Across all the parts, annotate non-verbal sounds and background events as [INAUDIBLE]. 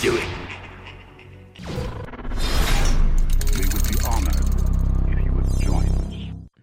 Do it. We would be honored if you would join us.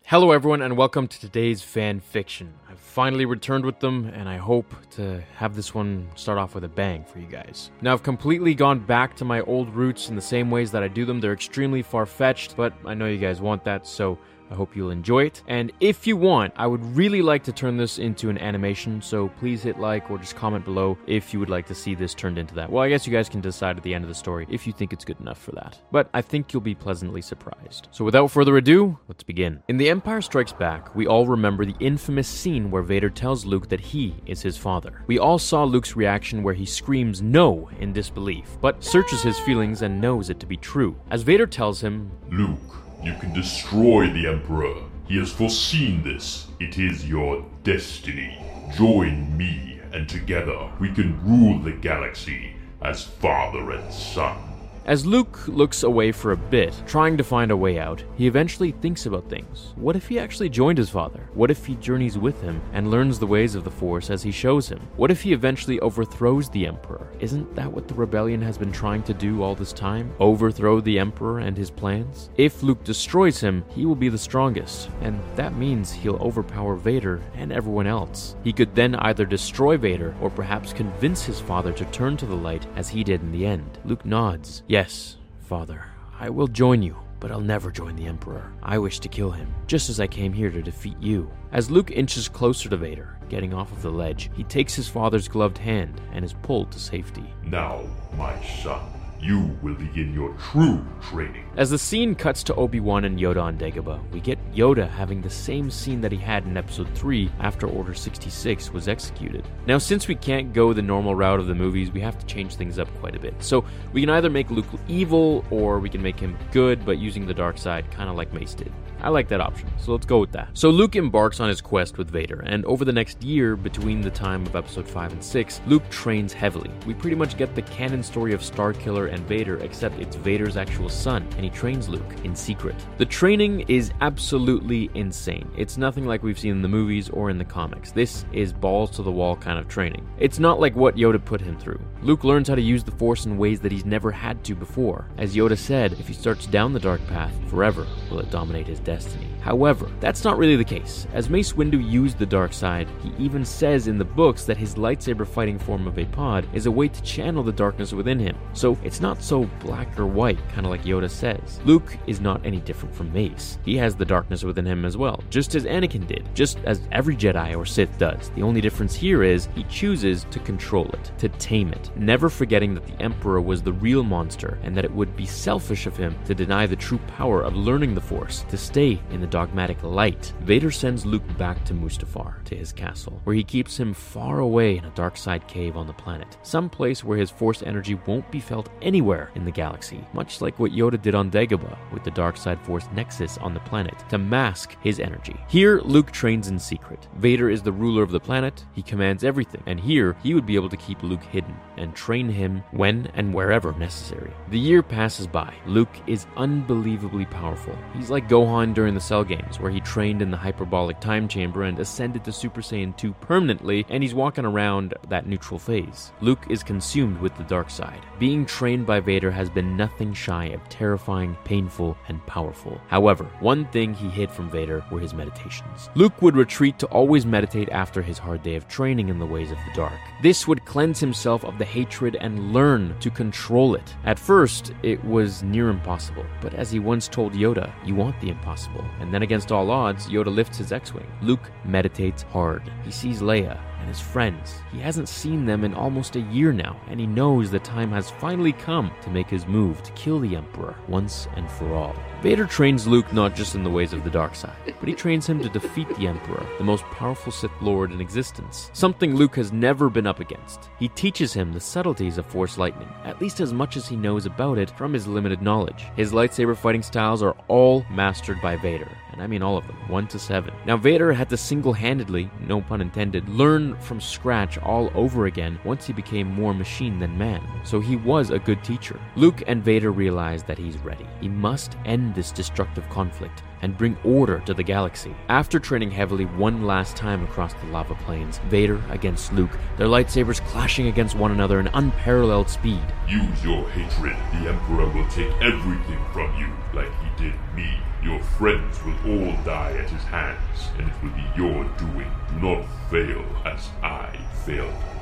Hello, everyone, and welcome to today's fan fiction. I've finally returned with them, and I hope to have this one start off with a bang for you guys. Now, I've completely gone back to my old roots in the same ways that I do them. They're extremely far fetched, but I know you guys want that, so I hope you'll enjoy it. And if you want, I would really like to turn this into an animation, so please hit like or just comment below if you would like to see this turned into that. Well, I guess you guys can decide at the end of the story if you think it's good enough for that. But I think you'll be pleasantly surprised. So without further ado, let's begin. In The Empire Strikes Back, we all remember the infamous scene where Vader tells Luke that he is his father. We all saw Luke's reaction where he screams no in disbelief, but searches his feelings and knows it to be true. As Vader tells him, Luke, you can destroy the Emperor. He has foreseen this. It is your destiny. Join me, and together we can rule the galaxy as father and son. As Luke looks away for a bit, trying to find a way out, he eventually thinks about things. What if he actually joined his father? What if he journeys with him and learns the ways of the Force as he shows him? What if he eventually overthrows the Emperor? Isn't that what the rebellion has been trying to do all this time? Overthrow the Emperor and his plans? If Luke destroys him, he will be the strongest, and that means he'll overpower Vader and everyone else. He could then either destroy Vader or perhaps convince his father to turn to the light as he did in the end. Luke nods. Yes, Father, I will join you, but I'll never join the Emperor. I wish to kill him, just as I came here to defeat you. As Luke inches closer to Vader, getting off of the ledge, he takes his father's gloved hand and is pulled to safety. Now, my son, you will begin your true training. As the scene cuts to Obi Wan and Yoda on Dagobah, we get Yoda having the same scene that he had in Episode 3 after Order 66 was executed. Now, since we can't go the normal route of the movies, we have to change things up quite a bit. So, we can either make Luke evil or we can make him good but using the dark side, kind of like Mace did. I like that option, so let's go with that. So Luke embarks on his quest with Vader, and over the next year, between the time of episode 5 and 6, Luke trains heavily. We pretty much get the canon story of Starkiller and Vader, except it's Vader's actual son, and he trains Luke in secret. The training is absolutely insane. It's nothing like we've seen in the movies or in the comics. This is balls to the wall kind of training. It's not like what Yoda put him through. Luke learns how to use the Force in ways that he's never had to before. As Yoda said, if he starts down the dark path, forever will it dominate his destiny destiny. However, that's not really the case. As Mace Windu used the dark side, he even says in the books that his lightsaber fighting form Vaapad is a way to channel the darkness within him. So it's not so black or white, kind of like Yoda says. Luke is not any different from Mace. He has the darkness within him as well, just as Anakin did, just as every Jedi or Sith does. The only difference here is he chooses to control it, to tame it, never forgetting that the Emperor was the real monster and that it would be selfish of him to deny the true power of learning the Force, to stay in the dogmatic light. Vader sends Luke back to Mustafar, to his castle, where he keeps him far away in a dark side cave on the planet, some place where his Force energy won't be felt anywhere in the galaxy, much like what Yoda did on Dagobah with the dark side Force nexus on the planet to mask his energy. Here, Luke trains in secret. Vader is the ruler of the planet, he commands everything, and here he would be able to keep Luke hidden and train him when and wherever necessary. The year passes by. Luke is unbelievably powerful. He's like Gohan during the Cell games, where he trained in the hyperbolic time chamber and ascended to Super Saiyan 2 permanently, and he's walking around that neutral phase. Luke is consumed with the dark side. Being trained by Vader has been nothing shy of terrifying, painful, and powerful. However, one thing he hid from Vader were his meditations. Luke would retreat to always meditate after his hard day of training in the ways of the dark. This would cleanse himself of the hatred and learn to control it. At first, it was near impossible, but as he once told Yoda, you want the impossible. And then against all odds, Yoda lifts his X-Wing. Luke meditates hard. He sees Leia and his friends. He hasn't seen them in almost a year now, and he knows the time has finally come to make his move to kill the Emperor once and for all. Vader trains Luke not just in the ways of the dark side, but he trains him to defeat the Emperor, the most powerful Sith Lord in existence, something Luke has never been up against. He teaches him the subtleties of Force lightning, at least as much as he knows about it from his limited knowledge. His lightsaber fighting styles are all mastered by Vader, and I mean all of them, 1 to 7. Now, Vader had to single handedly, no pun intended, learn from scratch all over again once he became more machine than man, so he was a good teacher. Luke and Vader realize that he's ready. He must end this destructive conflict and bring order to the galaxy. After training heavily one last time across the lava plains, Vader against Luke, their lightsabers clashing against one another in unparalleled speed. Use your hatred. The Emperor will take everything from you, like he did me. Your friends will all die at his hands, and it will be your doing. Do not fail as I failed.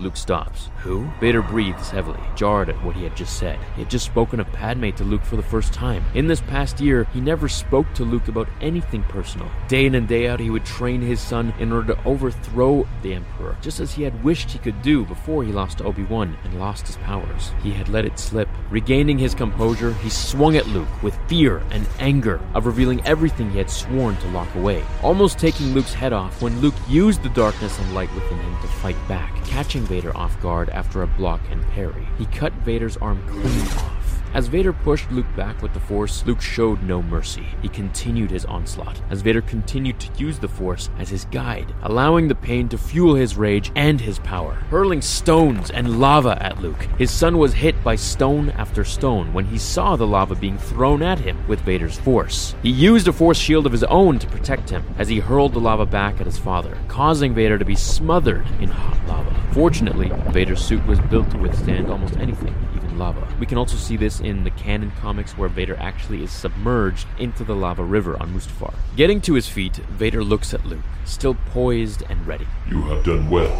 Luke stops. Who? Vader breathes heavily, jarred at what he had just said. He had just spoken of Padme to Luke for the first time. In this past year, he never spoke to Luke about anything personal. Day in and day out, he would train his son in order to overthrow the Emperor, just as he had wished he could do before he lost to Obi-Wan and lost his powers. He had let it slip. Regaining his composure, he swung at Luke with fear and anger of revealing everything he had sworn to lock away, almost taking Luke's head off when Luke used the darkness and light within him to fight back catching Vader off guard after a block and parry. He cut Vader's arm clean off. As Vader pushed Luke back with the Force, Luke showed no mercy. He continued his onslaught, as Vader continued to use the Force as his guide, allowing the pain to fuel his rage and his power, hurling stones and lava at Luke. His son was hit by stone after stone when he saw the lava being thrown at him with Vader's Force. He used a Force shield of his own to protect him as he hurled the lava back at his father, causing Vader to be smothered in hot lava. Fortunately, Vader's suit was built to withstand almost anything, lava. We can also see this in the canon comics where Vader actually is submerged into the lava river on Mustafar. Getting to his feet, Vader looks at Luke, still poised and ready. You have done well.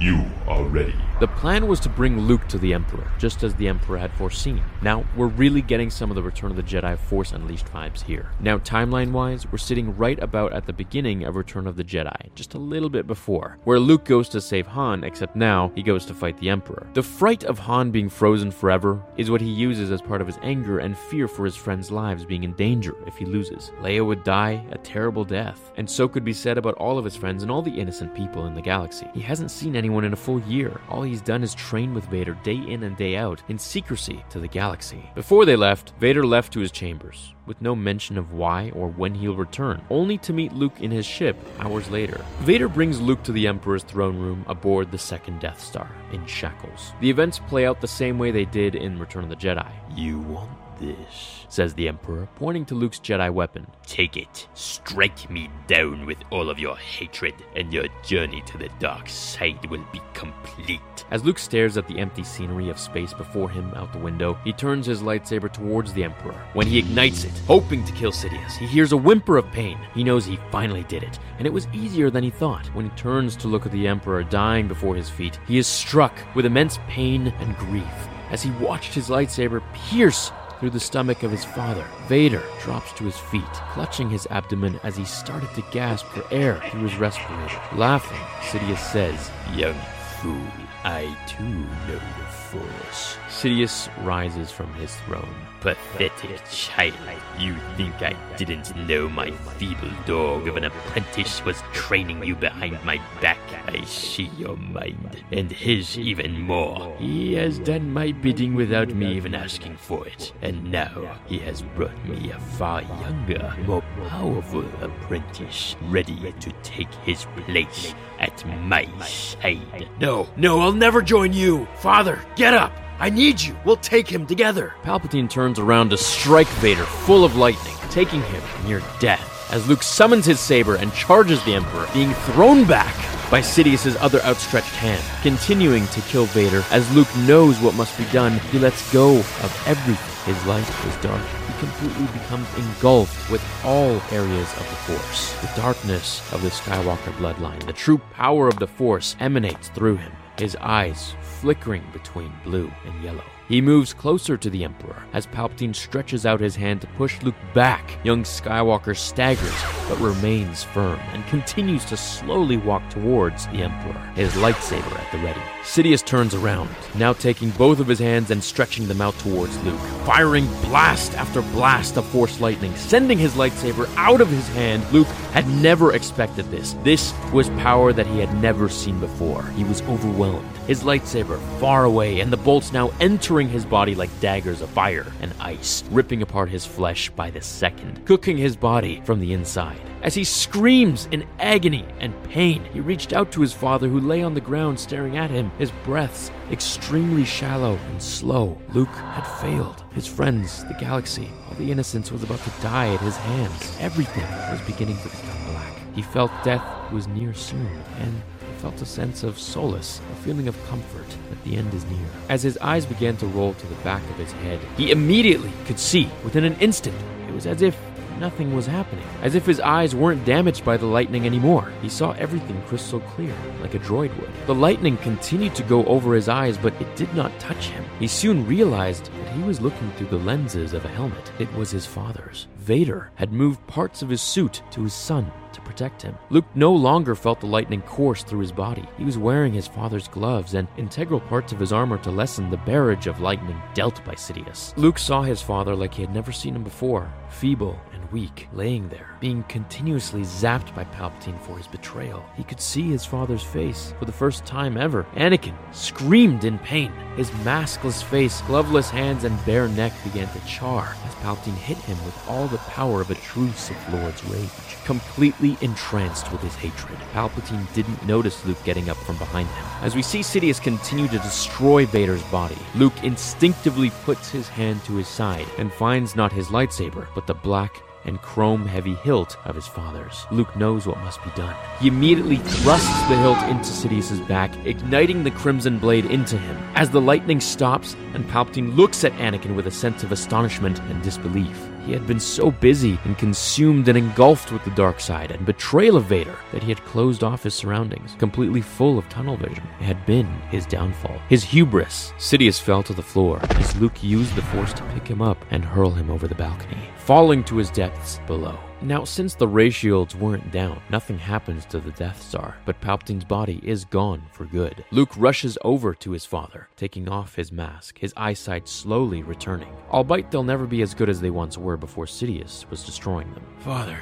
You are ready. The plan was to bring Luke to the Emperor, just as the Emperor had foreseen. Now, we're really getting some of the Return of the Jedi Force Unleashed vibes here. Now, timeline wise, we're sitting right about at the beginning of Return of the Jedi, just a little bit before, where Luke goes to save Han, except now he goes to fight the Emperor. The fright of Han being frozen forever is what he uses as part of his anger and fear for his friends' lives being in danger if he loses. Leia would die a terrible death, and so could be said about all of his friends and all the innocent people in the galaxy. He hasn't seen anyone in a full year. All he's done is train with Vader day in and day out in secrecy to the galaxy. Before they left, Vader left to his chambers, with no mention of why or when he'll return, only to meet Luke in his ship hours later. Vader brings Luke to the Emperor's throne room aboard the second Death Star, in shackles. The events play out the same way they did in Return of the Jedi. You want this, says the Emperor, pointing to Luke's Jedi weapon. Take it. Strike me down with all of your hatred, and your journey to the dark side will be complete. As Luke stares at the empty scenery of space before him out the window, he turns his lightsaber towards the Emperor. When he ignites it, hoping to kill Sidious, he hears a whimper of pain. He knows he finally did it, and it was easier than he thought. When he turns to look at the Emperor dying before his feet, he is struck with immense pain and grief as he watched his lightsaber pierce through the stomach of his father. Vader drops to his feet, clutching his abdomen as he started to gasp for air through his respirator. Laughing, Sidious says, Young fool, I too know the Force. Sidious rises from his throne. Pathetic child. You think I didn't know my feeble dog of an apprentice was training you behind my back? I see your mind, and his even more. He has done my bidding without me even asking for it, and now he has brought me a far younger, more powerful apprentice, ready to take his place at my side. No, no, I'll never join you! Father, get up! I need you. We'll take him together. Palpatine turns around to strike Vader full of lightning, taking him near death. As Luke summons his saber and charges the Emperor, being thrown back by Sidious's other outstretched hand, continuing to kill Vader. As Luke knows what must be done, he lets go of everything. His life is dark. Completely becomes engulfed with all areas of the Force. The darkness of the Skywalker bloodline, the true power of the Force emanates through him. His eyes flickering between blue and yellow. He moves closer to the Emperor as Palpatine stretches out his hand to push Luke back. Young Skywalker staggers but remains firm and continues to slowly walk towards the Emperor, his lightsaber at the ready. Sidious turns around, now taking both of his hands and stretching them out towards Luke, firing blast after blast of Force lightning, sending his lightsaber out of his hand. Luke had never expected this. This was power that he had never seen before. He was overwhelmed. His lightsaber far away, and the bolts now enter entering his body like daggers of fire and ice, ripping apart his flesh by the second, cooking his body from the inside. As he screams in agony and pain, he reached out to his father who lay on the ground staring at him, his breaths extremely shallow and slow. Luke had failed. His friends, the galaxy, all the innocence was about to die at his hands. Everything was beginning to become black. He felt death was near soon, and felt a sense of solace, a feeling of comfort that the end is near. As his eyes began to roll to the back of his head, he immediately could see, within an instant, it was as if nothing was happening, as if his eyes weren't damaged by the lightning anymore. He saw everything crystal clear, like a droid would. The lightning continued to go over his eyes, but it did not touch him. He soon realized that he was looking through the lenses of a helmet. It was his father's. Vader had moved parts of his suit to his son to protect him. Luke no longer felt the lightning course through his body. He was wearing his father's gloves and integral parts of his armor to lessen the barrage of lightning dealt by Sidious. Luke saw his father like he had never seen him before, feeble and weak, laying there, being continuously zapped by Palpatine for his betrayal. He could see his father's face for the first time ever. Anakin screamed in pain. His maskless face, gloveless hands, and bare neck began to char as Palpatine hit him with all the power of a true Sith Lord's rage. Completely entranced with his hatred, Palpatine didn't notice Luke getting up from behind him. As we see Sidious continue to destroy Vader's body, Luke instinctively puts his hand to his side and finds not his lightsaber, but the black and chrome heavy hilt of his father's. Luke knows what must be done. He immediately thrusts the hilt into Sidious's back, igniting the crimson blade into him. As the lightning stops and Palpatine looks at Anakin with a sense of astonishment and disbelief. He had been so busy and consumed and engulfed with the dark side and betrayal of Vader that he had closed off his surroundings, completely full of tunnel vision. It had been his downfall. His hubris. Sidious fell to the floor as Luke used the Force to pick him up and hurl him over the balcony, falling to his depths below. Now, since the ray shields weren't down, nothing happens to the Death Star, but Palpatine's body is gone for good. Luke rushes over to his father, taking off his mask, his eyesight slowly returning. Albeit they'll never be as good as they once were before Sidious was destroying them. Father,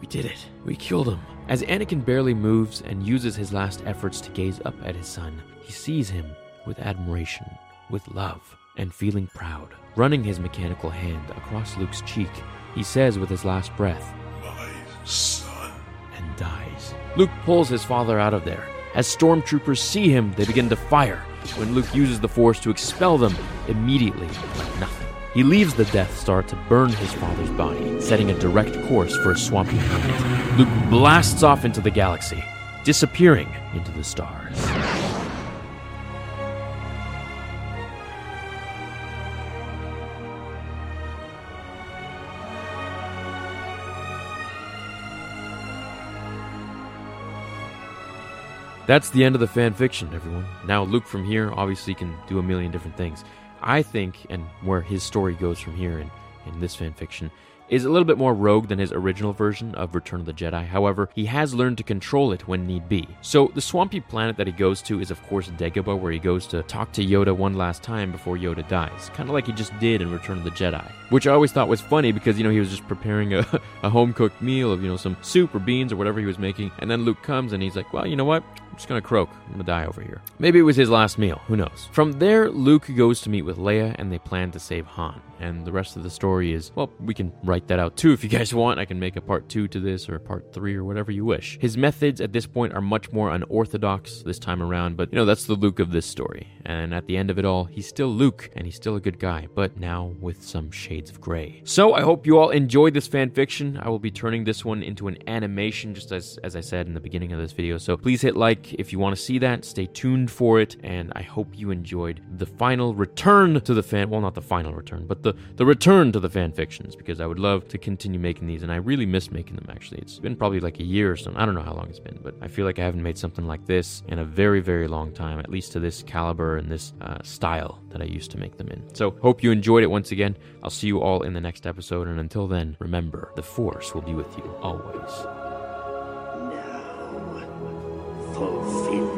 we did it. We killed him. As Anakin barely moves and uses his last efforts to gaze up at his son, he sees him with admiration, with love, and feeling proud. Running his mechanical hand across Luke's cheek, he says with his last breath, My son. and dies. Luke pulls his father out of there. As stormtroopers see him, they begin to fire. When Luke uses the Force to expel them, immediately, like nothing. He leaves the Death Star to burn his father's body, setting a direct course for a swampy planet. Luke blasts off into the galaxy, disappearing into the stars. That's the end of the fan fiction, everyone. Now, Luke from here obviously can do a million different things. I think, and where his story goes from here in, in this fan fiction, is a little bit more rogue than his original version of Return of the Jedi. However, he has learned to control it when need be. So, the swampy planet that he goes to is, of course, Dagobah, where he goes to talk to Yoda one last time before Yoda dies. Kind of like he just did in Return of the Jedi. Which I always thought was funny because, you know, he was just preparing a, [LAUGHS] a home cooked meal of, you know, some soup or beans or whatever he was making. And then Luke comes and he's like, well, you know what? I'm just gonna croak. I'm gonna die over here. Maybe it was his last meal. Who knows? From there, Luke goes to meet with Leia and they plan to save Han. And the rest of the story is, well, we can write that out too if you guys want. I can make a part two to this or a part three or whatever you wish. His methods at this point are much more unorthodox this time around, but you know, that's the Luke of this story. And at the end of it all, he's still Luke and he's still a good guy, but now with some shades of gray. So I hope you all enjoyed this fan fiction. I will be turning this one into an animation, just as, as I said in the beginning of this video. So please hit like if you want to see that. Stay tuned for it, and I hope you enjoyed the final return to the fan. Well, not the final return, but the the return to the fan fictions because I would love to continue making these, and I really miss making them. Actually, it's been probably like a year or so. I don't know how long it's been, but I feel like I haven't made something like this in a very very long time, at least to this caliber and this uh, style that I used to make them in. So hope you enjoyed it once again. I'll see you all in the next episode, and until then, remember the Force will be with you always. Now, fulfill